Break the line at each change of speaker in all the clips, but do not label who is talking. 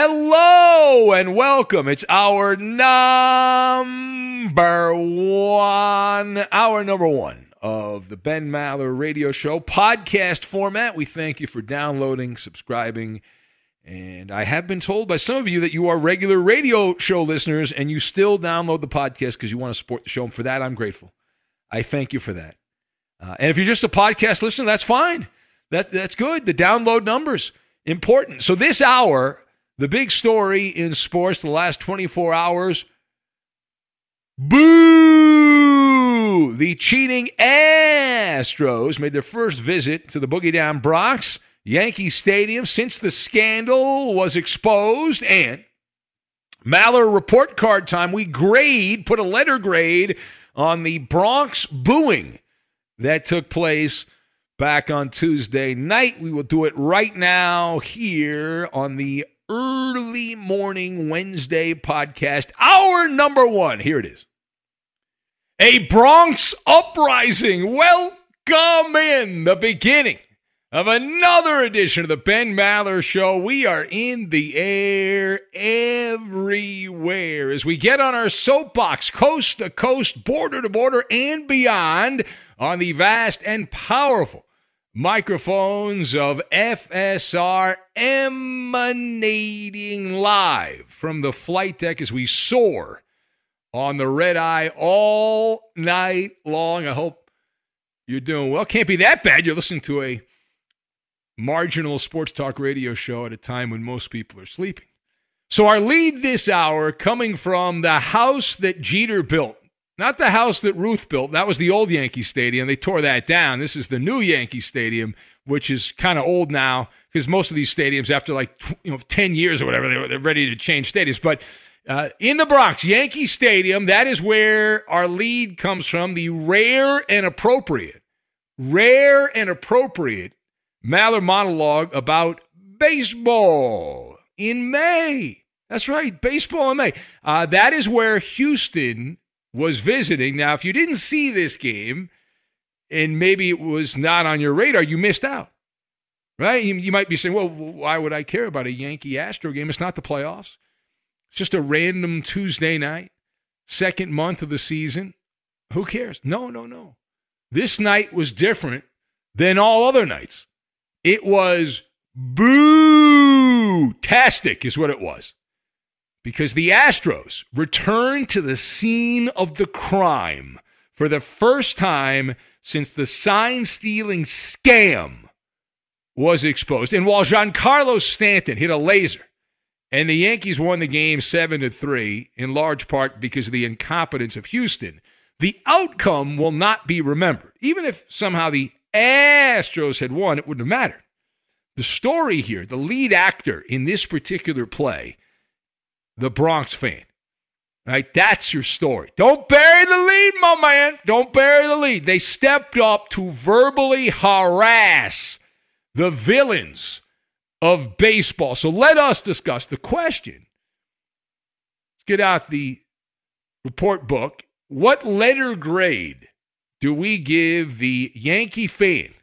Hello and welcome. It's our number one, our number one of the Ben Maller Radio Show podcast format. We thank you for downloading, subscribing, and I have been told by some of you that you are regular radio show listeners and you still download the podcast because you want to support the show. And for that, I'm grateful. I thank you for that. Uh, and if you're just a podcast listener, that's fine. That that's good. The download numbers important. So this hour. The big story in sports the last 24 hours boo! The cheating Astros made their first visit to the Boogie Down Bronx Yankee Stadium since the scandal was exposed. And Maller report card time. We grade, put a letter grade on the Bronx booing that took place back on Tuesday night. We will do it right now here on the early morning Wednesday podcast. Our number one. Here it is. A Bronx uprising. Welcome in the beginning of another edition of the Ben Maller Show. We are in the air everywhere as we get on our soapbox, coast to coast, border to border, and beyond on the vast and powerful microphones of FSR emanating live from the flight deck as we soar on the red eye all night long. I hope you're doing well. Can't be that bad. You're listening to a marginal sports talk radio show at a time when most people are sleeping. So, our lead this hour coming from the house that Jeter built not the house that Ruth built. That was the old Yankee Stadium. They tore that down. This is the new Yankee Stadium, which is kind of old now because most of these stadiums, after like you know ten years or whatever, they're, ready to change stadiums. But uh, in the Bronx, Yankee Stadium, that is where our lead comes from. The rare and appropriate, rare and appropriate Maller monologue about baseball. in May. That's right, baseball in May. Uh, that is where Houston was visiting. Now, if you didn't see this game and maybe it was not on your radar, you missed out. Right? You, you might be saying, well, why would I care about a Yankee Astro game? It's not the playoffs. It's just a random Tuesday night, second month of the season. Who cares? No, no, no. This night was different than all other nights. It was boo-tastic, is what it was. Because the Astros returned to the scene of the crime for the first time since the sign stealing scam was exposed. And while Giancarlo Stanton hit a laser and the Yankees won the game 7 to 3 in large part because of the incompetence of Houston, the outcome will not be remembered. Even if somehow the Astros had won, it wouldn't have mattered. The story here, the lead actor in this particular play, the Bronx fan. Right? That's your story. Don't bury the lead, my man. Don't bury the lead. They stepped up to verbally harass the villains of baseball. So let us discuss the question. Let's get out the report book. What letter grade do we give the Yankee fan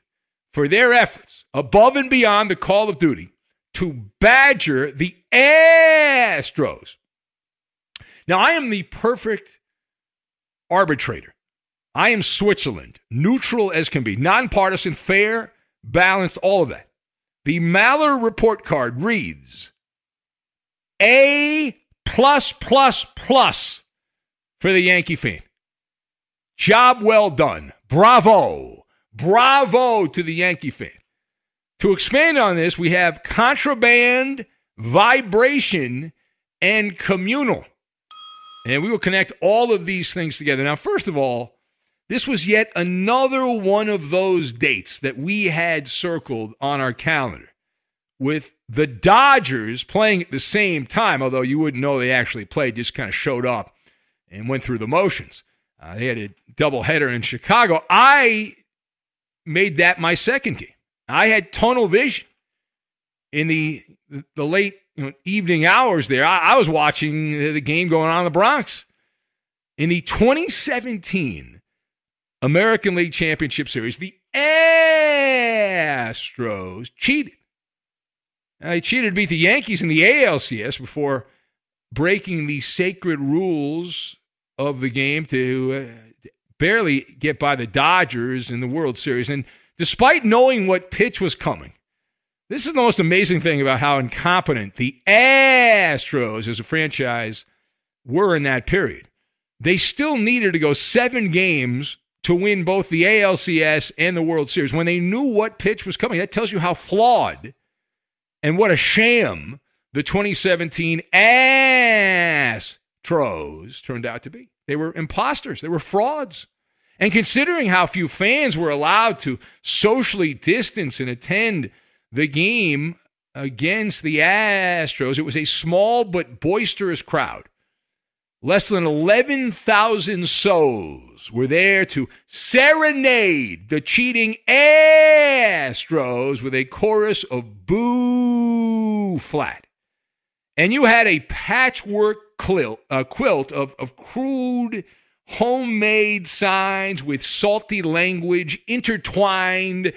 for their efforts above and beyond the call of duty to badger the Astros? Now, I am the perfect arbitrator. I am Switzerland, neutral as can be, nonpartisan, fair, balanced, all of that. The Maller report card reads A plus plus plus for the Yankee fan. Job well done. Bravo. Bravo to the Yankee fan. To expand on this, we have contraband, vibration, and communal. And we will connect all of these things together. Now, first of all, this was yet another one of those dates that we had circled on our calendar with the Dodgers playing at the same time, although you wouldn't know they actually played, just kind of showed up and went through the motions. Uh, they had a doubleheader in Chicago. I made that my second game. I had tunnel vision in the the late you know, evening hours there. I, I was watching the game going on in the Bronx. In the 2017 American League Championship Series, the Astros cheated. Now, they cheated to beat the Yankees in the ALCS before breaking the sacred rules of the game to uh, barely get by the Dodgers in the World Series. And despite knowing what pitch was coming, this is the most amazing thing about how incompetent the Astros as a franchise were in that period. They still needed to go seven games to win both the ALCS and the World Series when they knew what pitch was coming. That tells you how flawed and what a sham the 2017 Astros turned out to be. They were imposters, they were frauds. And considering how few fans were allowed to socially distance and attend the game against the Astros, it was a small but boisterous crowd. Less than 11,000 souls were there to serenade the cheating Astros with a chorus of boo flat. And you had a patchwork quilt, a quilt of, of crude homemade signs with salty language intertwined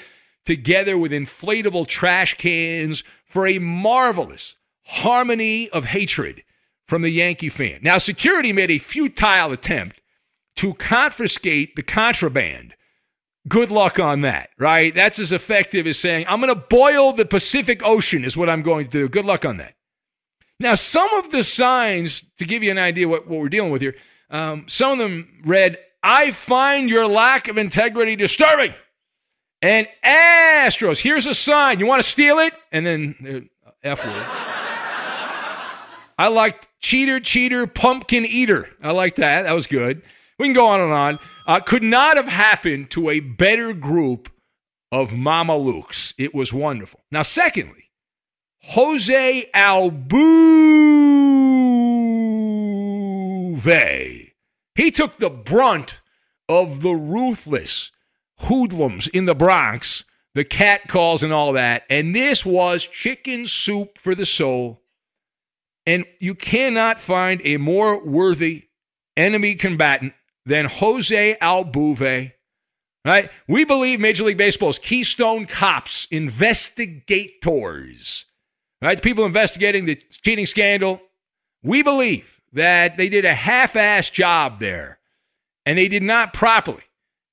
together with inflatable trash cans for a marvelous harmony of hatred from the Yankee fan. Now, security made a futile attempt to confiscate the contraband. Good luck on that, right? That's as effective as saying, I'm going to boil the Pacific Ocean, is what I'm going to do. Good luck on that. Now, some of the signs, to give you an idea what, what we're dealing with here, um, some of them read, I find your lack of integrity disturbing. And Astros, here's a sign. You want to steal it? And then uh, F word. I liked cheater, cheater, pumpkin eater. I like that. That was good. We can go on and on. Uh, could not have happened to a better group of Mama Lukes. It was wonderful. Now, secondly, Jose Altuve. He took the brunt of the ruthless hoodlums in the Bronx, the cat calls and all that. And this was chicken soup for the soul. And you cannot find a more worthy enemy combatant than Jose Altuve. Right? We believe Major League Baseball's Keystone Cops, investigators, right? The people investigating the cheating scandal. We believe that they did a half-ass job there, and they did not properly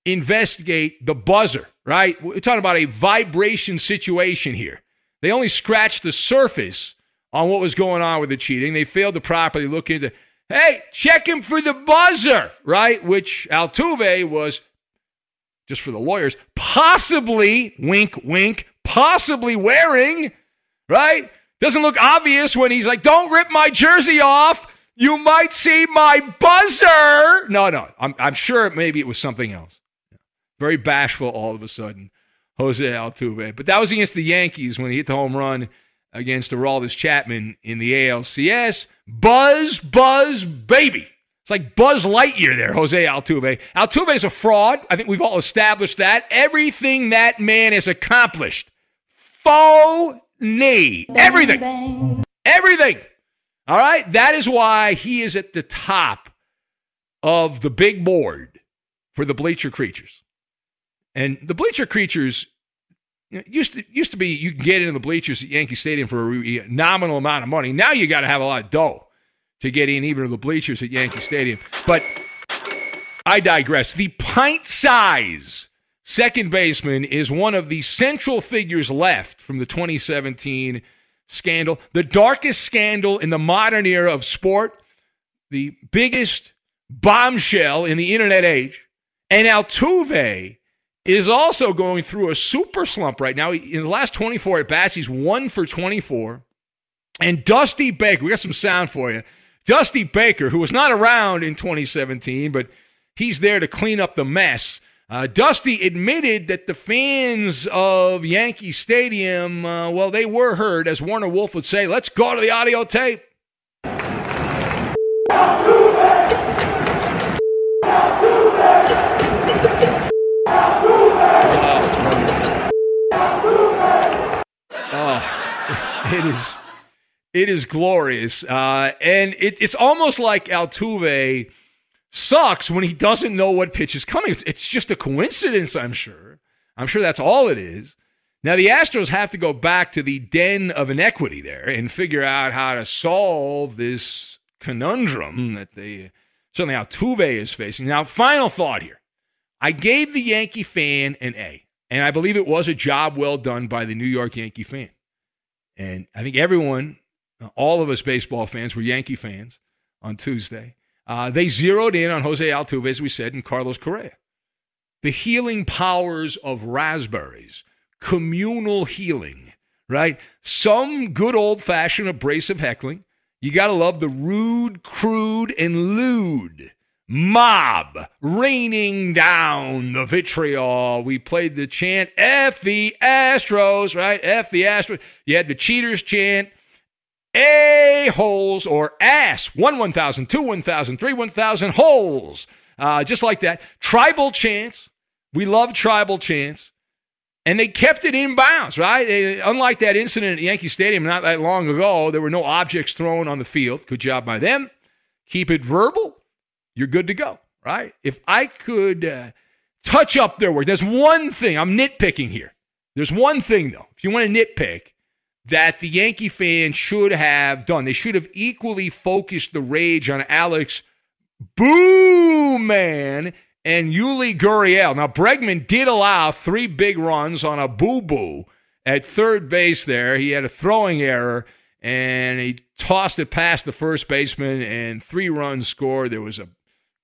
investigate the buzzer. Right? We're talking about a vibration situation here. They only scratched the surface on what was going on with the cheating. They failed to properly look into hey, check him for the buzzer, right? Which Altuve was, just for the lawyers, possibly, wink, wink, possibly wearing, right? Doesn't look obvious when he's like, don't rip my jersey off. You might see my buzzer. No, no, I'm, I'm sure maybe it was something else. Very bashful all of a sudden, Jose Altuve. But that was against the Yankees when he hit the home run against Aroldis Chapman in the ALCS. Buzz, buzz, baby. It's like Buzz Lightyear there, Jose Altuve. Altuve is a fraud. I think we've all established that. Everything that man has accomplished, faux knee. Everything. Bang. Everything. All right? That is why he is at the top of the big board for the Bleacher Creatures. And the Bleacher Creatures you know, used to used to be you can get into the bleachers at Yankee Stadium for a nominal amount of money. Now you got to have a lot of dough to get in even to the bleachers at Yankee Stadium. But I digress. The pint size second baseman is one of the central figures left from the 2017 scandal, the darkest scandal in the modern era of sport, the biggest bombshell in the internet age. And Altuve is also going through a super slump right now. In the last 24 at bats, he's one for 24. And Dusty Baker, we got some sound for you. Dusty Baker, who was not around in 2017, but he's there to clean up the mess. Uh, Dusty admitted that the fans of Yankee Stadium, uh, well, they were heard, as Warner Wolf would say. Let's go to the audio tape. it is it is glorious, uh, and it, it's almost like Altuve sucks when he doesn't know what pitch is coming. It's, it's just a coincidence, I'm sure. I'm sure that's all it is. Now the Astros have to go back to the den of inequity there and figure out how to solve this conundrum that they certainly Altuve is facing. Now, final thought here. I gave the Yankee fan an A, and I believe it was a job well done by the New York Yankee fan. And I think everyone, all of us baseball fans, were Yankee fans on Tuesday. Uh, they zeroed in on Jose Altuve, as we said, and Carlos Correa. The healing powers of raspberries, communal healing, right? Some good old fashioned abrasive heckling. You got to love the rude, crude, and lewd mob raining down the vitriol. We played the chant, F the Astros, right? F the Astros. You had the cheaters chant, A holes or ass. One 1,000, two 1,000, three 1,000 holes. Uh, just like that. Tribal chants. We love tribal chants. And they kept it in bounds, right? They, unlike that incident at Yankee Stadium not that long ago, there were no objects thrown on the field. Good job by them. Keep it verbal you're good to go, right? If I could uh, touch up their work, there's one thing, I'm nitpicking here. There's one thing, though, if you want to nitpick, that the Yankee fans should have done. They should have equally focused the rage on Alex Boo Man and Yuli Gurriel. Now, Bregman did allow three big runs on a boo boo at third base there. He had a throwing error and he tossed it past the first baseman and three runs scored. There was a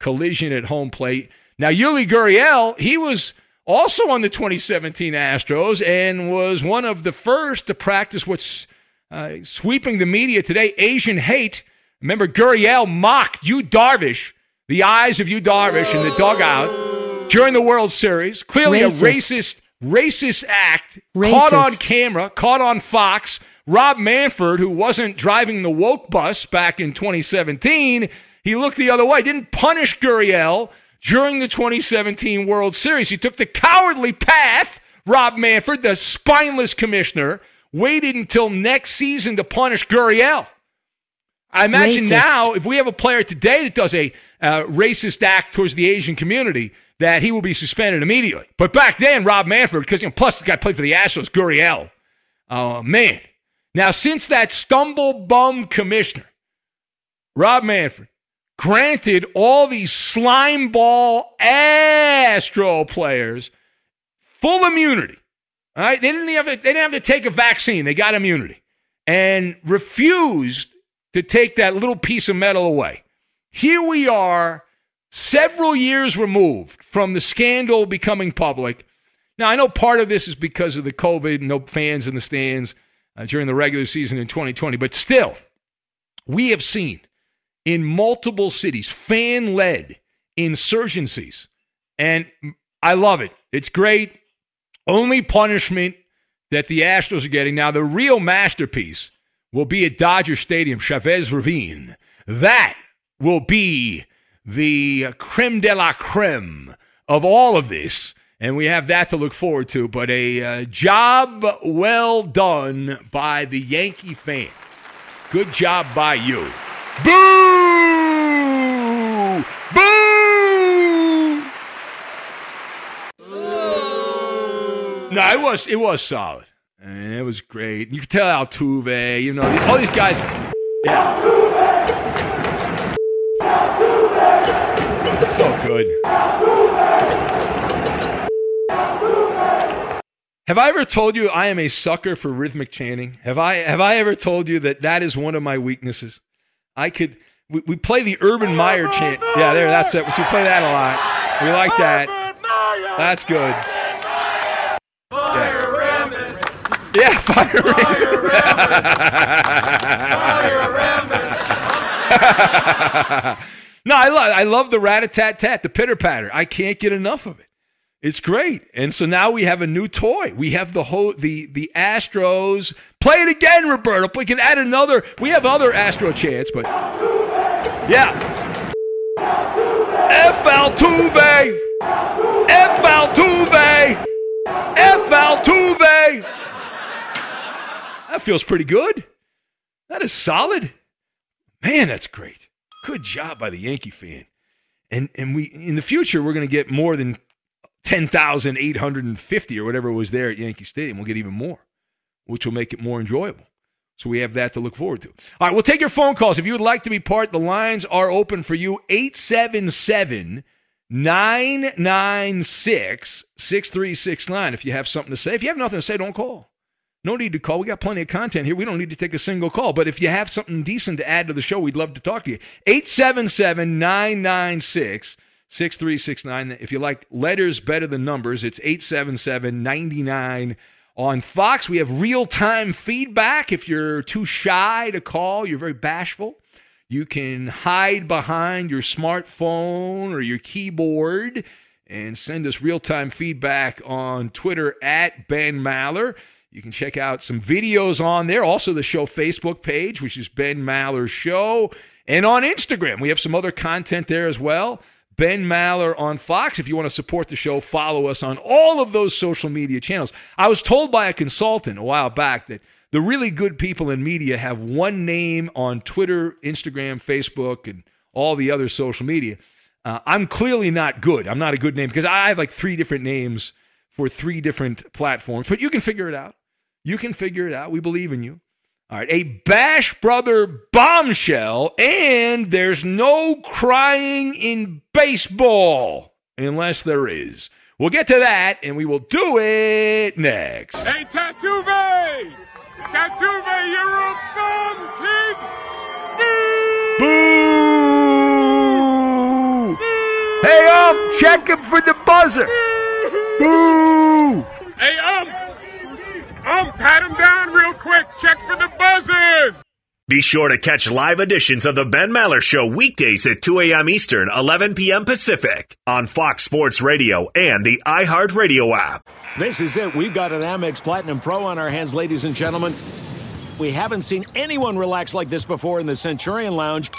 collision at home plate. Now, Yuli Gurriel, he was also on the 2017 Astros and was one of the first to practice what's uh, sweeping the media today Asian hate. Remember, Gurriel mocked Yu Darvish, the eyes of Yu Darvish in the dugout during the World Series. Clearly racist. a racist, racist act racist. caught on camera, caught on Fox. Rob Manfred, who wasn't driving the woke bus back in 2017, he looked the other way, didn't punish Gurriel during the 2017 World Series. He took the cowardly path. Rob Manfred, the spineless commissioner, waited until next season to punish Gurriel. I imagine
Racist.
now, if we have a player today that does a uh, racist act towards the Asian community, that he will be suspended immediately. But back then, Rob Manfred, because you know, plus the guy played for the Astros, Gurriel. Oh man! Now since that stumble bum commissioner, Rob Manfred, granted all these slime ball Astro players full immunity. All right, they didn't have to, they didn't have to take a vaccine; they got immunity, and refused to take that little piece of metal away. Here we are, several years removed from the scandal becoming public. Now, I know part of this is because of the COVID, no fans in the stands uh, during the regular season in 2020, but still, we have seen in multiple cities fan led insurgencies. And I love it. It's great. Only punishment that the Astros are getting. Now, the real masterpiece will be at Dodger Stadium, Chavez Ravine. That will be the creme de la creme of all of this. And we have that to look forward to. But a uh, job well done by the Yankee fan. Good job by you. Boo! No, it was it was solid. And it was great. You could tell Altuve, you know, all these guys. Yeah. Altuve. It's so good. Altuve! Have I ever told you I am a sucker for rhythmic chanting? Have I have I ever told you that that is one of my weaknesses? I could we, we play the Urban Meyer chant. Yeah, there, that's it. We play that a lot. We like that. That's good. Yeah. Yeah, fire, no, I love I love the rat a tat tat, the pitter patter. I can't get enough of it. It's great. And so now we have a new toy. We have the whole the the Astros. Play it again, Roberto. We can add another. We have other Astro chants, but yeah. F Altuve. F Altuve. F Altuve. That feels pretty good. That is solid. Man, that's great. Good job by the Yankee fan. And and we in the future we're going to get more than 10,850 or whatever was there at Yankee Stadium. We'll get even more, which will make it more enjoyable. So we have that to look forward to. All right, we'll take your phone calls. If you would like to be part, the lines are open for you. 877 996 6369. If you have something to say, if you have nothing to say, don't call. No need to call. We got plenty of content here. We don't need to take a single call. But if you have something decent to add to the show, we'd love to talk to you. 877 996 6369. If you like letters better than numbers, it's 877 99 on Fox. We have real time feedback. If you're too shy to call, you're very bashful, you can hide behind your smartphone or your keyboard and send us real time feedback on Twitter at Ben Maller. You can check out some videos on there. Also, the show Facebook page, which is Ben Maller Show. And on Instagram, we have some other content there as well. Ben Maller on Fox. If you want to support the show, follow us on all of those social media channels. I was told by a consultant a while back that the really good people in media have one name on Twitter, Instagram, Facebook, and all the other social media. Uh, I'm clearly not good. I'm not a good name because I have like three different names for three different platforms, but you can figure it out. You can figure it out. We believe in you. All right, a Bash Brother bombshell, and there's no crying in baseball unless there is. We'll get to that, and we will do it next.
Hey, Tatuve! Tatuve, you're a bum, kid!
Boo! Hey, um, checking for the buzzer. Boo!
Hey, um, um, pat him down real quick. Check for the buzzers.
Be sure to catch live editions of the Ben Maller Show weekdays at 2 a.m. Eastern, 11 p.m. Pacific on Fox Sports Radio and the iHeartRadio app.
This is it. We've got an Amex Platinum Pro on our hands, ladies and gentlemen. We haven't seen anyone relax like this before in the Centurion Lounge.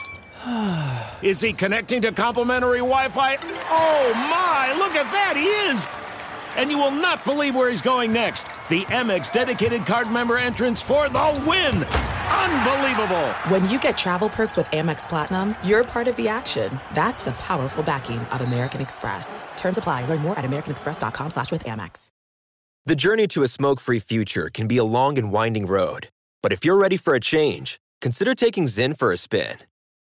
Is he connecting to complimentary Wi Fi? Oh my, look at that! He is! And you will not believe where he's going next. The Amex dedicated card member entrance for the win! Unbelievable.
When you get travel perks with Amex Platinum, you're part of the action. That's the powerful backing of American Express. Terms apply. Learn more at americanexpress.com slash with Amex.
The journey to a smoke-free future can be a long and winding road. But if you're ready for a change, consider taking Zyn for a spin.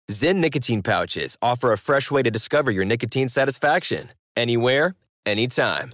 Zyn nicotine pouches offer a fresh way to discover your nicotine satisfaction. Anywhere, anytime.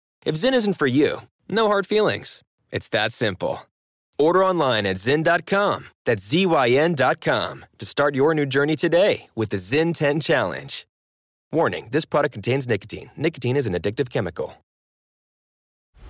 If Zyn isn't for you, no hard feelings. It's that simple. Order online at Zyn.com, that's Z-Y-N.com, to start your new journey today with the Zyn 10 Challenge. Warning, this product contains nicotine. Nicotine is an addictive chemical.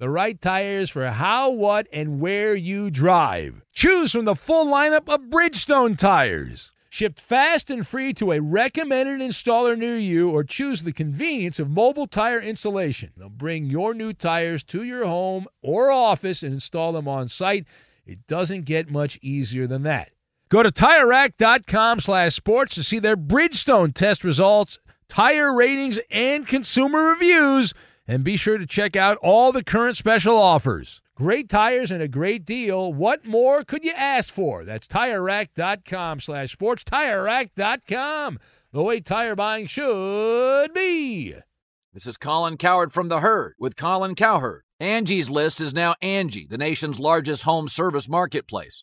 the right tires for how, what, and where you drive. Choose from the full lineup of Bridgestone tires. Shipped fast and free to a recommended installer near you, or choose the convenience of mobile tire installation. They'll bring your new tires to your home or office and install them on site. It doesn't get much easier than that. Go to TireRack.com slash sports to see their Bridgestone test results, tire ratings, and consumer reviews – and be sure to check out all the current special offers. Great tires and a great deal. What more could you ask for? That's TireRack.com slash sports. TireRack.com, the way tire buying should be.
This is Colin Cowherd from The Herd with Colin Cowherd. Angie's List is now Angie, the nation's largest home service marketplace.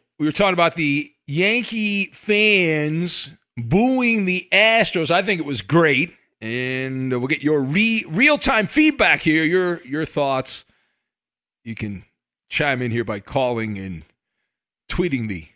we were talking about the Yankee fans booing the Astros. I think it was great, and we'll get your re- real time feedback here. Your your thoughts. You can chime in here by calling and tweeting the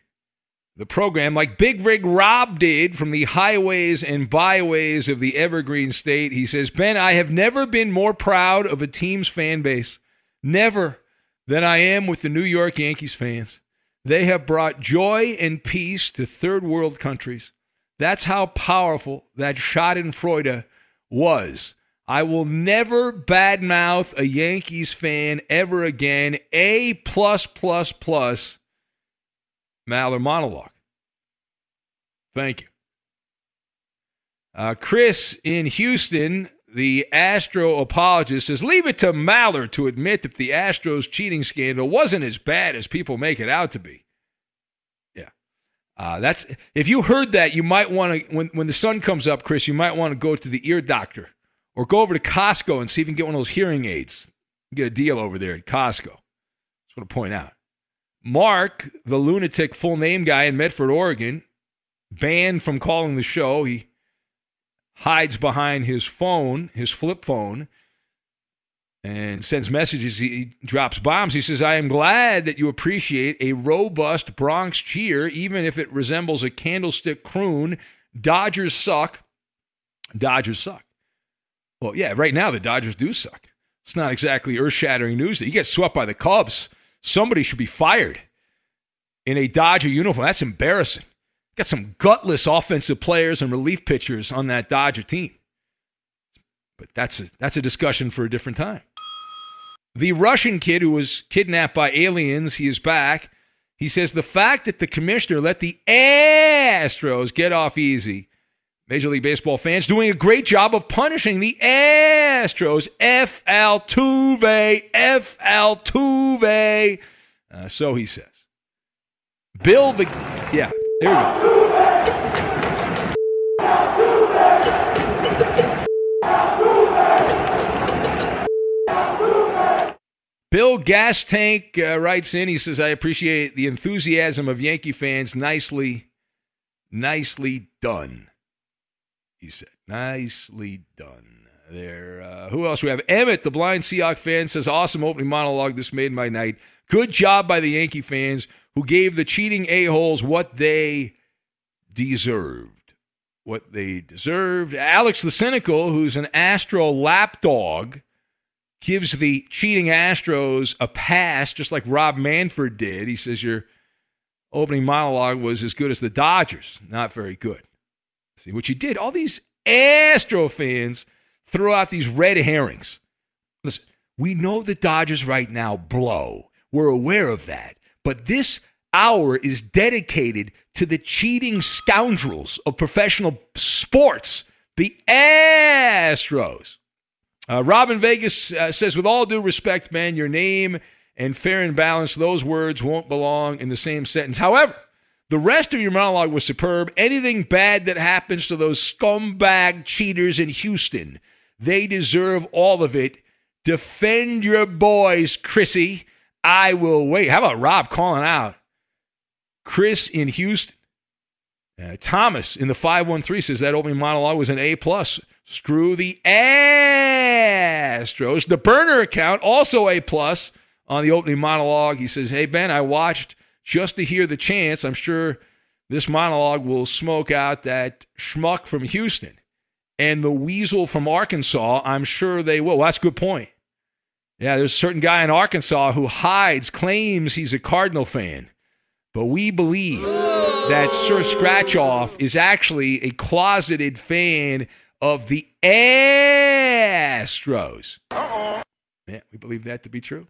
the program like Big Rig Rob did from the highways and byways of the Evergreen State. He says, Ben, I have never been more proud of a team's fan base, never, than I am with the New York Yankees fans. They have brought joy and peace to third world countries. That's how powerful that Schadenfreude was. I will never badmouth a Yankees fan ever again. A plus plus plus. Maller monologue. Thank you. Uh, Chris in Houston, the Astro apologist, says leave it to Maller to admit that the Astros cheating scandal wasn't as bad as people make it out to be. Yeah, uh, that's if you heard that, you might want to when when the sun comes up, Chris. You might want to go to the ear doctor or go over to Costco and see if you can get one of those hearing aids. Get a deal over there at Costco. Just want to point out. Mark, the lunatic full name guy in Medford, Oregon, banned from calling the show. He hides behind his phone, his flip phone, and sends messages. He drops bombs. He says, I am glad that you appreciate a robust Bronx cheer, even if it resembles a candlestick croon. Dodgers suck. Dodgers suck. Well, yeah, right now the Dodgers do suck. It's not exactly earth shattering news that you get swept by the Cubs. Somebody should be fired in a Dodger uniform. That's embarrassing. Got some gutless offensive players and relief pitchers on that Dodger team. But that's a, that's a discussion for a different time. The Russian kid who was kidnapped by aliens, he is back. He says the fact that the commissioner let the Astros get off easy Major League Baseball fans doing a great job of punishing the Astros. F. Altuve, F. Altuve. Uh, so he says. Bill the. Yeah, there we go. Bill Gas Tank uh, writes in. He says, I appreciate the enthusiasm of Yankee fans. Nicely, nicely done he said. Nicely done there. Uh, who else we have? Emmett, the blind Seahawk fan, says, awesome opening monologue. This made my night. Good job by the Yankee fans who gave the cheating a-holes what they deserved. What they deserved. Alex the Cynical, who's an Astro lapdog, gives the cheating Astros a pass, just like Rob Manfred did. He says, Your opening monologue was as good as the Dodgers. Not very good. See what you did? All these Astro fans throw out these red herrings. Listen, we know the Dodgers right now blow. We're aware of that. But this hour is dedicated to the cheating scoundrels of professional sports, the Astros. Uh, Rob in Vegas uh, says, with all due respect, man, your name and fair and balanced, those words won't belong in the same sentence. However, the rest of your monologue was superb. Anything bad that happens to those scumbag cheaters in Houston, they deserve all of it. Defend your boys, Chrissy. I will wait. How about Rob calling out Chris in Houston? Uh, Thomas in the 513 says that opening monologue was an A plus. Screw the Astros. The burner account also A plus on the opening monologue. He says, "Hey Ben, I watched just to hear the chance. I'm sure this monologue will smoke out that schmuck from Houston and the weasel from Arkansas. I'm sure they will. Well, that's a good point. Yeah, there's a certain guy in Arkansas who hides, claims he's a Cardinal fan. But we believe that Sir Scratchoff is actually a closeted fan of the Astros. Uh-oh. Yeah, we believe that to be true.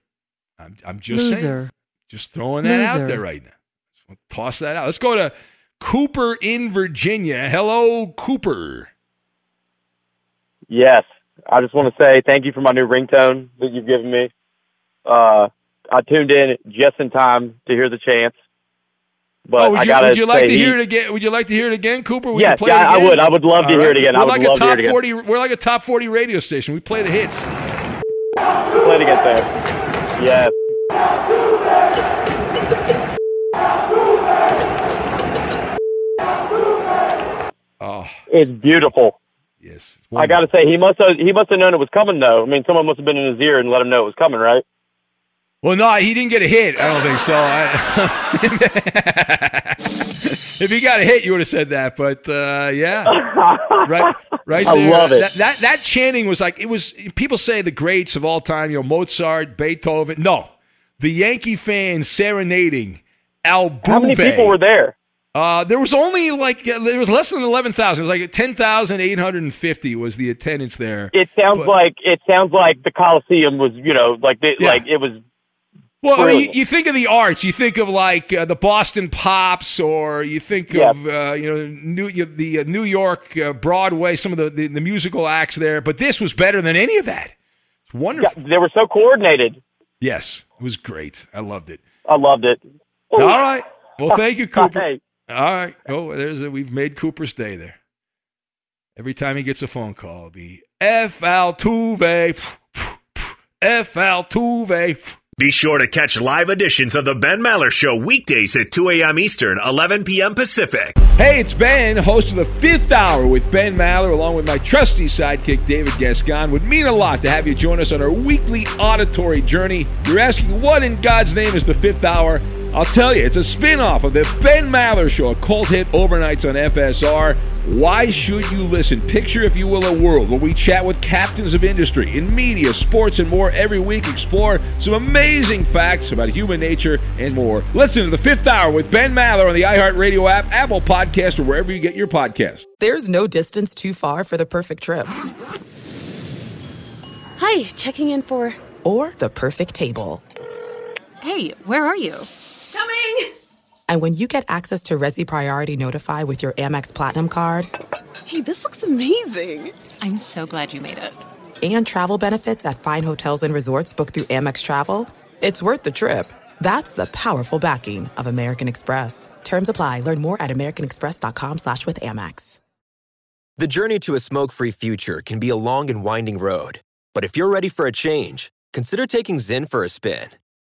I'm, I'm just Loser. saying. Just throwing that Loser. out there right now. So toss that out. Let's go to Cooper in Virginia. Hello, Cooper.
Yes. I just want to say thank you for my new ringtone that you've given me. Uh, I tuned in just in time to hear the chance. But
oh, would you, would you like to
he,
hear it again? Would you like to hear it again, Cooper? Would
yes, yeah, I would. I would love
All
to
right.
hear it again.
We're
I would
like
love
a top
to hear it again.
40, we're like a top 40 radio station. We play the hits.
Play it again, there. Yes.
Oh.
It's beautiful.
Yes. It's
I got to say, he must have he must have known it was coming though. I mean, someone must have been in his ear and let him know it was coming, right?
Well, no, he didn't get a hit. I don't think so. I- if he got a hit, you would have said that. But uh, yeah, right, right.
I
there.
love it.
That, that that chanting was like it was. People say the greats of all time. You know, Mozart, Beethoven. No, the Yankee fans serenading Altuve.
How many people were there?
Uh, there was only like uh, there was less than eleven thousand. It was like ten thousand eight hundred and fifty was the attendance there.
It sounds
But-
like it sounds like the Coliseum was, you know, like they,
Yeah.
like it was.
Well, I mean, you, you think of the arts. You think of like uh, the Boston Pops, or you think
Yeah.
of uh, you know New, you, the uh, New York uh, Broadway, some of the, the the musical acts there. But this was better than any of that. It's
Yeah,
wonderful.
they were so coordinated.
Yes, it was great. I loved it.
I loved it.
All right. Well, thank you, Cooper.
Hey,
All right. Oh, there's a, we've made Cooper's day there. Every time he gets a phone call, it'll be F Altuve, F Altuve.
Be sure to catch live editions of the Ben Maller Show weekdays at 2 a.m. Eastern, 11 p.m. Pacific.
Hey, it's Ben, host of the fifth hour with Ben Maller, along with my trusty sidekick, David Gascon. Would mean a lot to have you join us on our weekly auditory journey. You're asking, what in God's name is the fifth hour? I'll tell you, it's a spin off of the Ben Maller Show, a cult hit overnights on FSR. Why should you listen? Picture, if you will, a world where we chat with captains of industry in media, sports, and more every week. Explore some amazing facts about human nature and more. Listen to the fifth hour with Ben Maller on the iHeartRadio app, Apple Podcast, or wherever you get your podcasts.
There's no distance too far for the perfect trip.
Hi, checking in for.
Or the perfect table.
Hey, where are you?
Coming! And when you get access to Resy Priority Notify with your Amex Platinum card
Hey, this looks amazing. I'm so glad you made it.
and travel benefits at fine hotels and resorts booked through Amex Travel, it's worth the trip. That's the powerful backing of American Express. Terms apply. Learn more at americanexpress.com slash with Amex.
The journey to a smoke free future can be a long and winding road. But if you're ready for a change, consider taking Zyn for a spin.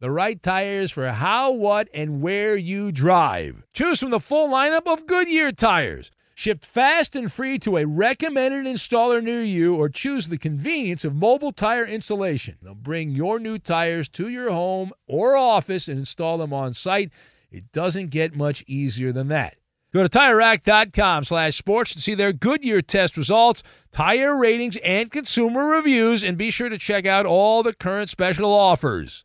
the right tires for how, what, and where you drive. Choose from the full lineup of Goodyear tires. Shipped fast and free to a recommended installer near you, or choose the convenience of mobile tire installation. They'll bring your new tires to your home or office and install them on site. It doesn't get much easier than that. Go to TireRack.com slash sports to see their Goodyear test results, tire ratings, and consumer reviews, and be sure to check out all the current special offers.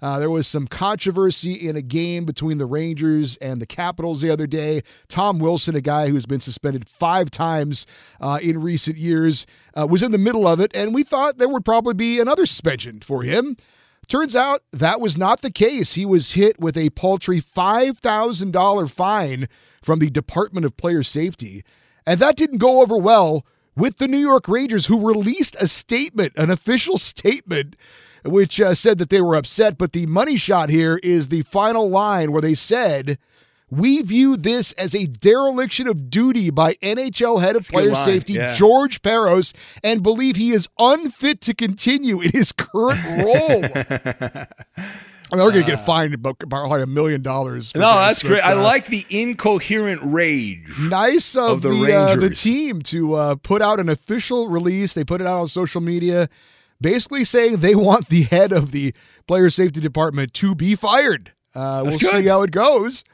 Uh, there was some controversy in a game between the Rangers and the Capitals the other day. Tom Wilson, a guy who's been suspended five times uh, in recent years, uh, was in the middle of it, and we thought there would probably be another suspension for him. Turns out that was not the case. He was hit with a paltry $5,000 fine from the Department of Player Safety. And that didn't go over well with the New York Rangers, who released a statement, an official statement which uh, said that they were upset. But the money shot here is the final line where they said, we view this as a dereliction of duty by NHL head of
That's
player safety
Yeah.
George Parros and believe he is unfit to continue in his current role. I mean, they're going to get fined about, about like a million dollars.
Uh, No, that's great.
but,
I
uh,
like the incoherent rage.
Nice of,
of the
the uh, the team to uh, put out an official release. They put it out on social media, basically saying they want the head of the player safety department to be fired. Uh, we'll
good.
see how it goes.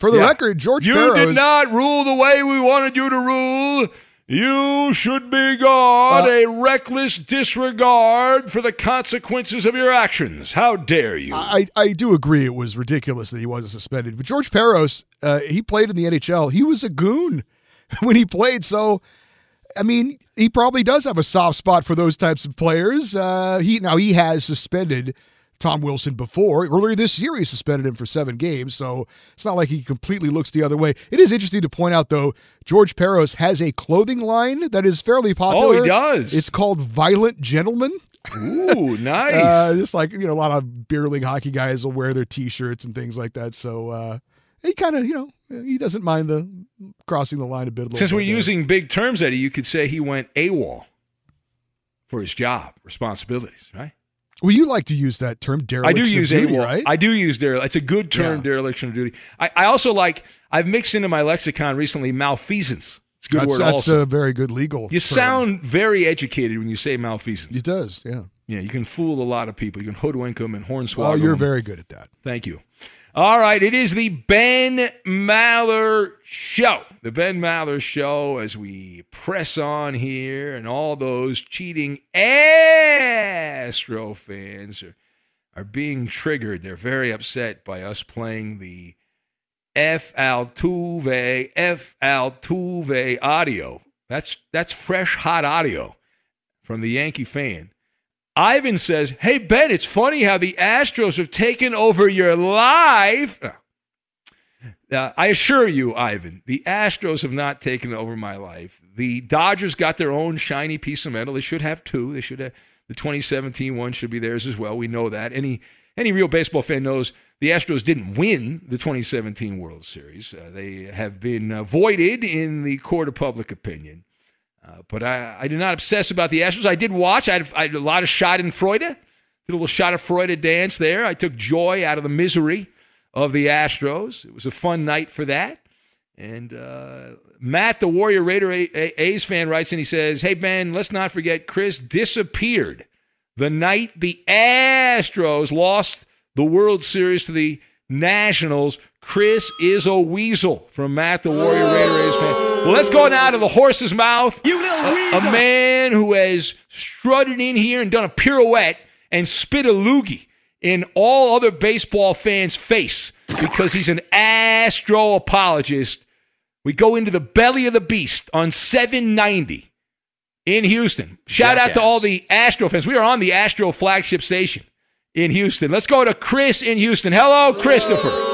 For the
Yeah.
record, George
You
Parros.
did not rule the way we wanted you to rule. You should be gone.
Uh,
a reckless disregard for the consequences of your actions. How dare you?
I, I do agree it was ridiculous that he wasn't suspended. But George Parros, uh, he played in the NHL. He was a goon when he played. So, I mean, he probably does have a soft spot for those types of players. Uh, he now he has suspended Tom Wilson before. Earlier this year, he suspended him for seven games. So it's not like he completely looks the other way. It is interesting to point out, though, George Parros has a clothing line that is fairly popular.
Oh, he does.
It's called Violent Gentleman.
Ooh, nice.
Uh, just like you know, a lot of beer league hockey guys will wear their T-shirts and things like that. So uh, he kind of, you know, he doesn't mind the crossing the line a bit. A
Since we're
there.
using big terms, Eddie, you could say he went AWOL for his job responsibilities, right?
well, you like to use that term,
I
dereliction
do use
of duty,
AWOL.
right?
I do use dereliction. It's a good term,
Yeah.
dereliction of duty. I, I also like, I've mixed into my lexicon recently malfeasance. It's a good
that's
word
that's
also.
a very good legal.
you
term.
sound very educated when you say malfeasance.
It does, yeah.
Yeah, you can fool a lot of people. You can hoodwink them and hornswoggle
Oh, you're
them.
very good at that.
Thank you. All right, it is the Ben Maller Show. The Ben Maller Show as we press on here, and all those cheating Astro fans are, are being triggered. They're very upset by us playing the F Altuve, F Altuve audio. That's that's fresh hot audio from the Yankee fan. Ivan says, Hey, Ben, it's funny how the Astros have taken over your life. Uh, I assure you, Ivan, the Astros have not taken over my life. The Dodgers got their own shiny piece of metal. They should have two. They should have the 2017 one should be theirs as well. We know that. Any any real baseball fan knows the Astros didn't win the 2017 World Series. Uh, they have been uh, voided in the court of public opinion. Uh, but I, I did not obsess about the Astros. I did watch. I had, I had a lot of shot in Schadenfreude. Did a little shot of Schadenfreude dance there. I took joy out of the misery of the Astros. It was a fun night for that. And uh, Matt, the Warrior Raider A- A- A's fan, writes and he says, Hey, Ben, let's not forget Chris disappeared the night the Astros lost the World Series to the Nationals. Chris is a weasel from Matt, the Warrior Raider A's fan. Well, let's go now to the horse's mouth. You little a, a man who has strutted in here and done a pirouette and spit a loogie in all other baseball fans' face because he's an Astro apologist. We go into the belly of the beast on 790 in Houston. Shout out to all the Astro fans. We are on the Astro flagship station in Houston. Let's go to Chris in Houston. Hello, Christopher.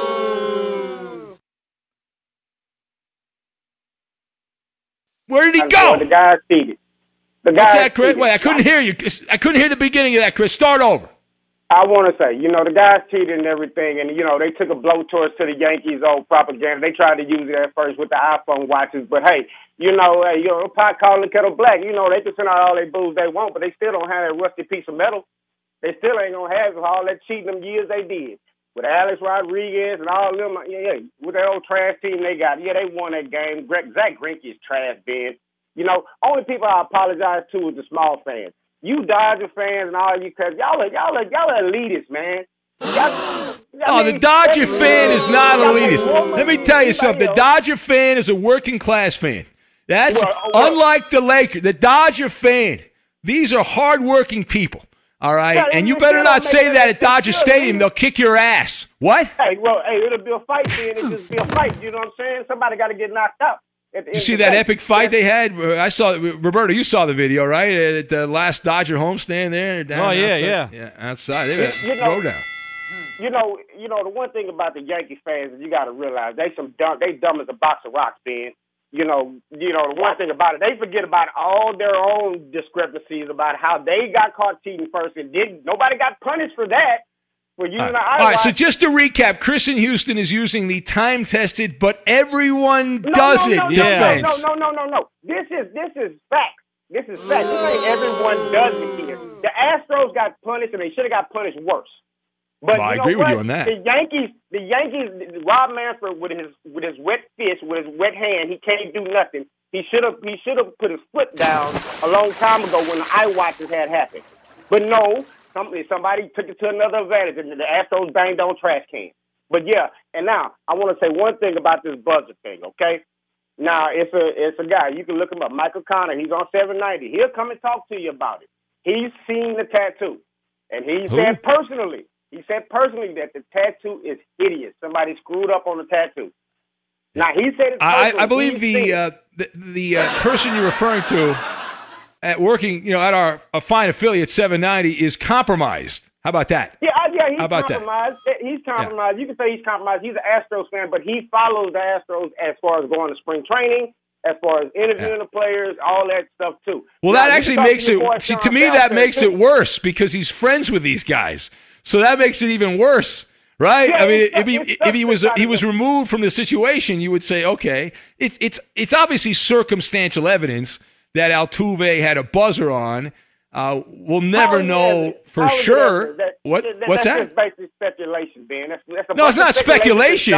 Where did he go?
The guy cheated. The guy
What's that, Chris? Wait, I couldn't hear you. I couldn't hear the beginning of that, Chris. Start over.
I want to say, you know, the guys cheated and everything, and you know they took a blowtorch to the Yankees' old propaganda. They tried to use it at first with the iPhone watches, but hey, you know, hey, you know, pot calling the kettle black. You know, they can send out all their booze they want, but they still don't have that rusty piece of metal. They still ain't gonna have all that cheating them years they did with Alex Rodriguez and all them. Yeah, yeah, with that old trash team they got. Yeah, they won that game. Greg, Zach Greinke is trash, Ben. You know, only people I apologize to is the small fans. You Dodger fans and all you cuz y'all are y'all are y'all are elitists, man. Y'all,
Oh, the Dodger fan is not elitist. Let me tell you something. The Dodger fan is a working class fan. That's unlike the Lakers. The Dodger fan, these are hardworking people. All right,
Yeah,
and you better
don't
say
that
that at
big
Dodger
deal,
Stadium.
man.
They'll kick your ass. What?
Hey, well, hey, it'll be a fight then. It'll just be a fight. You know what I'm saying? Somebody got to get knocked out.
Did you see that epic fight they had? I saw Roberto. You saw the video, right? At the last Dodger homestand there. Down
Oh, yeah,
outside.
yeah.
yeah, outside. They had
You
a
know-
throwdown.
You know, you know the one thing about the Yankee fans is you got to realize they some dumb. They dumb as a box of rocks, Ben. You know, you know the one thing about it, they forget about all their own discrepancies about how they got caught cheating first and did nobody got punished for that for using
All
the
right. All right, so just to recap, Chris in Houston is using the time tested, but everyone
No,
does
no,
it
no,
defense.
No, no, no, no, no, no. This is this is facts. This is facts. This ain't everyone does it here. The Astros got punished, and they should have got punished worse. But
Well, I agree with you on that.
The Yankees, the Yankees, Rob Manfred with his with his wet fist, with his wet hand, he can't do nothing. He should have he should have put his foot down a long time ago when the eye watches had happened. But no, somebody somebody took it to another advantage, and the Astros banged on trash cans. But yeah, and now I want to say one thing about this buzzer thing, okay? Now it's a it's a guy you can look him up, Michael Connor. He's on seven ninety. He'll come and talk to you about it. He's seen the tattoo, and he
Who?
said personally, he said personally that the tattoo is hideous. Somebody screwed up on the tattoo. Now he said
I. I believe the uh, the, the uh, person you're referring to at working, you know, at our a fine affiliate 790 is compromised. How about that?
Yeah, yeah, he's
about that?
compromised. He's compromised. You can say he's compromised. He's an Astros fan, but he follows the Astros as far as going to spring training, as far as interviewing the players, all that stuff too.
Well,
Now,
that actually makes
to your boy
it. See, to me, that makes
too.
it worse because he's friends with these guys. So that makes it even worse, right?
Yeah,
I mean, if he if he was he was removed from the situation, you would say, okay, it's it's it's obviously circumstantial evidence that Altuve had a buzzer on. Uh, we'll never
How
know for sure.
that-
what
that-
what's
that's
that?
Basically speculation, Ben. That's, that's a
No, it's not
of
speculation.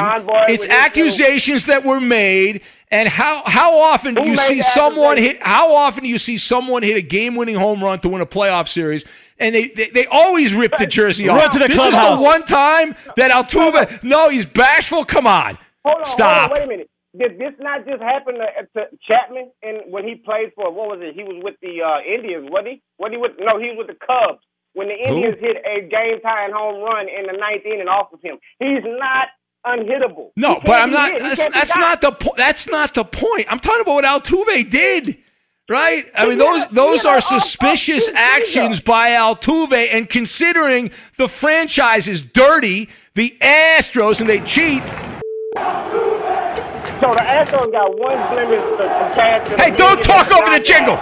It's accusations that were made. And how how often do
Who
you see someone hit? How often do you see someone hit a game-winning home run to win a playoff series? And they, they, they always rip the jersey
Run
off.
to the
this
clubhouse.
is the one time that Altuve. No, he's bashful. Come on,
Hold on,
stop.
Hold on, wait a minute. Did this not just happen to, to Chapman? And when he played for what was it? He was with the uh, Indians, wasn't he? Was he with? No, he was with the Cubs. When the Indians hit a game tying home run in the ninth inning off of him, he's not unhittable.
No, but I'm not. That's, that's not the point. That's not the point. I'm talking about what Altuve did. Right? I mean, those those are suspicious actions by Altuve, and considering the franchise is dirty, the Astros, and they cheat.
So the Astros got one blemish to compared to.
Hey, don't talk over the jingle.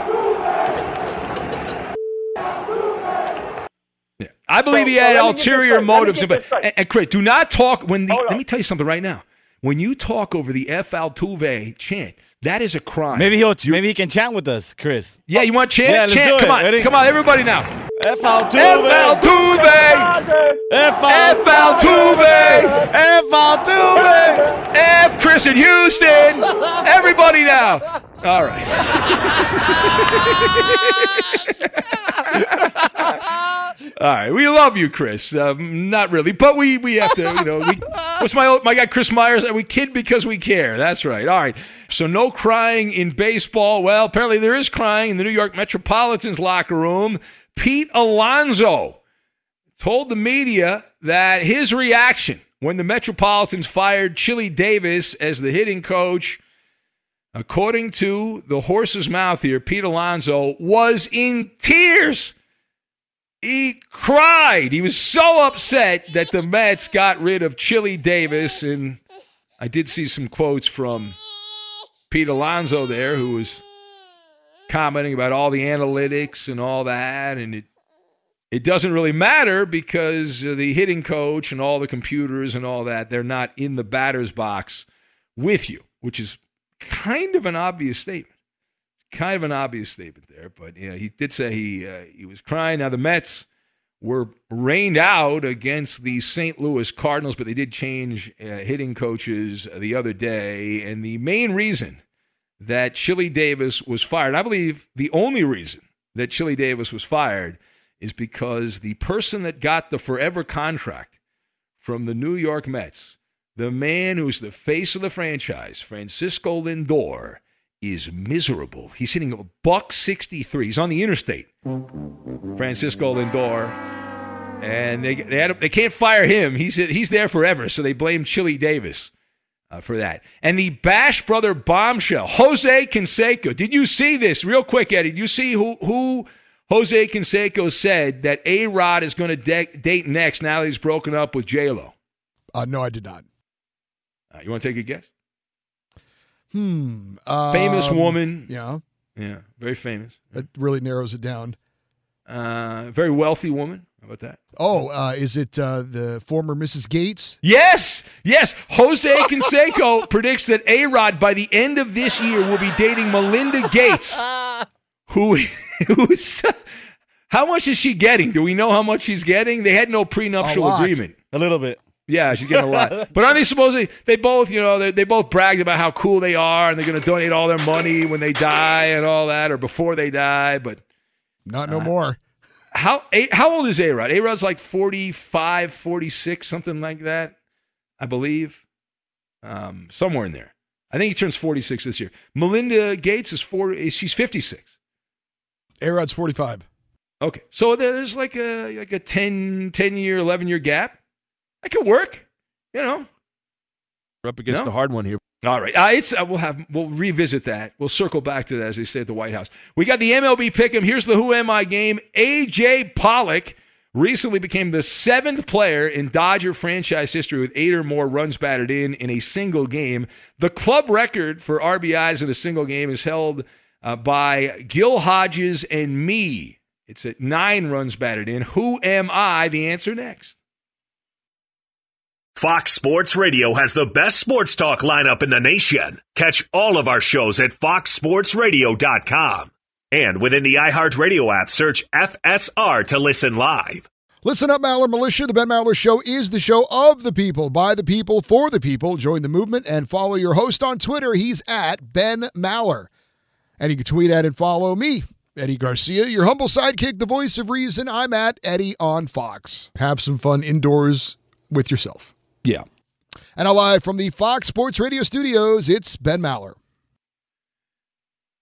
Yeah. I believe
So-
he had
let me get this
ulterior
straight. Let me
motives. But and, and Chris, do not talk when the.
Hold
Let
on.
me tell you something right now. When you talk over the F Altuve chant, That is a crime.
Maybe he'll maybe he can chant with us, Chris.
Yeah, you want to chant?
Yeah, let's
chant.
do it.
Come on,
Ready?
come on, everybody now.
F Altuve.
F Altuve.
F
F Altuve.
F Altuve.
F Chris in Houston. Everybody now. All right. All right, we love you, Chris. Um, not really, but we we have to, you know. We, what's my old, my guy Chris Myers? We kid because we care. That's right. All right. So no crying in baseball. Well, apparently there is crying in the New York Metropolitans locker room. Pete Alonso told the media that his reaction when the Metropolitans fired Chili Davis as the hitting coach, according to the horse's mouth here, Pete Alonso was in tears. He cried. He was so upset that the Mets got rid of Chili Davis. And I did see some quotes from Pete Alonso there, who was commenting about all the analytics and all that. And it it doesn't really matter because the hitting coach and all the computers and all that, they're not in the batter's box with you, which is kind of an obvious statement. Kind of an obvious statement there, but he did say he uh, he was crying. Now the Mets were rained out against the St. Louis Cardinals, but they did change uh, hitting coaches the other day, and the main reason that Chili Davis was fired, I believe the only reason that Chili Davis was fired is because the person that got the forever contract from the New York Mets, the man who's the face of the franchise, Francisco Lindor, is miserable. He's hitting a buck 63. He's on the interstate. Francisco Lindor. And they they, had, they can't fire him. He's he's there forever. So they blame Chili Davis uh, for that. And the Bash brother bombshell, Jose Canseco. Did you see this real quick, Eddie? Did you see who who Jose Canseco said that A Rod is going to de- date next now that he's broken up with J Lo?
Uh, no, I did not.
Uh, you want to take a guess?
Hmm.
famous
um,
woman.
Yeah.
Yeah, very famous.
That really narrows it down.
Uh, very wealthy woman. How about that?
Oh, uh, is it uh, the former Mrs. Gates?
Yes, yes. Jose Canseco predicts that A Rod by the end of this year will be dating Melinda Gates, who who's. How much is she getting? Do we know how much she's getting? They had no prenuptial
lot.
agreement.
A little bit.
Yeah, she's getting a lot. but aren't they supposedly they both, you know, they, they both bragged about how cool they are and they're going to donate all their money when they die and all that or before they die, but
Not no more.
how A- how old is A-Rod? A-Rod's like 45, 46, something like that, I believe. Um, somewhere in there. I think he turns 46 this year. Melinda Gates is 40 she's 56.
A-Rod's 45.
Okay. So there's like a like a 10 10 year, 11 year gap. That could work, you know.
We're up against
No?
the hard one here.
All right, uh, it's uh, we'll have we'll revisit that. We'll circle back to that as they say at the White House. We got the MLB pick'em. Here's the Who Am I game. AJ Pollock recently became the seventh player in Dodger franchise history with eight or more runs batted in in a single game. The club record for RBIs in a single game is held uh, by Gil Hodges and me. It's at nine runs batted in. Who am I? The answer next.
Fox Sports Radio has the best sports talk lineup in the nation. Catch all of our shows at foxsportsradio.com. And within the iHeartRadio app, search FSR to listen live.
Listen up, Maller Militia. The Ben Maller Show is the show of the people, by the people, for the people. Join the movement and follow your host on Twitter. He's at Ben Maller. And you can tweet at and follow me, Eddie Garcia, your humble sidekick, the voice of reason. I'm at Eddie on Fox. Have some fun indoors with yourself.
Yeah.
And now live from the Fox Sports Radio studios, it's Ben Maller.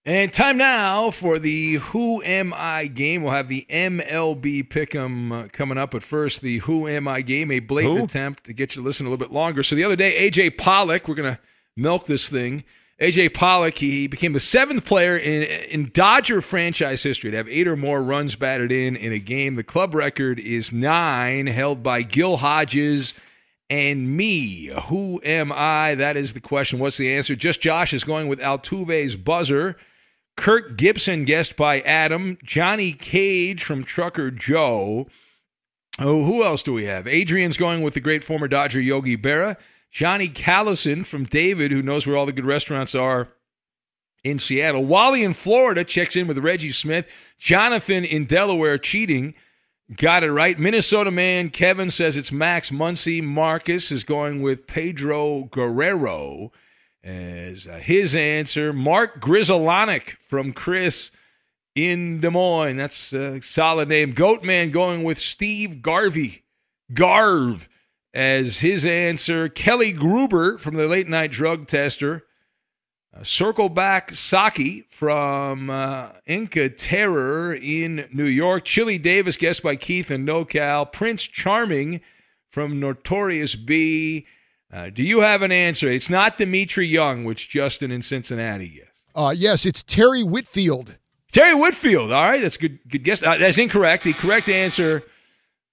And time now for the Who Am I game. We'll have the MLB Pick'em uh, coming up. But first, the Who Am I game, a blatant
Who?
attempt to get you to listen a little bit longer. So the other day, AJ Pollock, we're going to milk this thing. AJ Pollock, he became the seventh player in, in Dodger franchise history to have eight or more runs batted in in a game. The club record is nine, held by Gil Hodges and me. Who am I? That is the question. What's the answer? Just Josh is going with Altuve's buzzer. Kirk Gibson, guessed by Adam. Johnny Cage from Trucker Joe. Oh, who else do we have? Adrian's going with the great former Dodger Yogi Berra. Johnny Callison from David, who knows where all the good restaurants are in Seattle. Wally in Florida checks in with Reggie Smith. Jonathan in Delaware cheating. Got it right. Minnesota man Kevin says it's Max Muncy. Marcus is going with Pedro Guerrero as uh, his answer. Mark Grudzielanek from Chris in Des Moines. That's a solid name. Goatman going with Steve Garvey. Garv as his answer. Kelly Gruber from the late night drug tester. Uh, circle back Saki from uh, Inca Terror in New York. Chili Davis, guest by Keith and NoCal. Prince Charming from Notorious B. Uh, do you have an answer? It's not Dmitri Young, which Justin in Cincinnati guessed.
Uh, yes, it's Terry Whitfield.
Terry Whitfield. All right, that's good. Good guess. Uh, that's incorrect. The correct answer: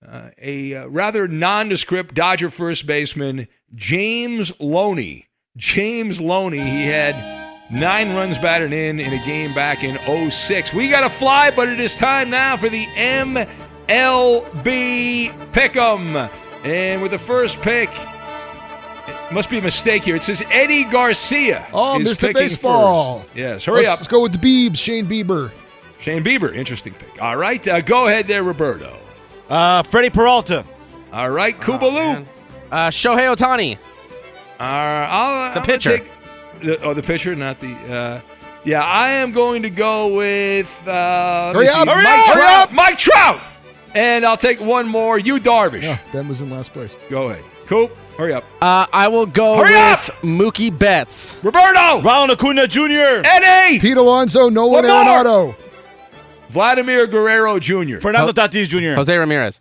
uh, a uh, rather nondescript Dodger first baseman, James Loney. James Loney. He had nine runs batted in in a game back in 06. We got to fly, but it is time now for the MLB Pick'em. And with the first pick, it must be a mistake here. It says Eddie Garcia.
Oh,
is
Mr. Baseball.
first. Yes, hurry
let's,
up.
Let's go with the Beebs, Shane Bieber.
Shane Bieber, interesting pick. All right, uh, go ahead there, Roberto.
Uh, Freddie Peralta.
All right, Kubaloo.
Uh, Shohei Ohtani.
Uh, I'll,
The
I'm
pitcher.
take- oh, the pitcher, not the. Uh, yeah, I am going to go with. Uh, let me
Hurry
Mike
hurry up, hurry up.
Mike Trout. And I'll take one more. You Darvish.
Yeah, Ben was in last place.
Go ahead. Coop, hurry up.
Uh, I will go
Hurry
with
up!
Mookie Betts.
Roberto.
Ronald Acuna Jr.
Eddie.
Pete Alonso, Nolan
One more.
Arenado.
Vladimir Guerrero Jr.
Fernando Tatis Jr.
Jose Ramirez.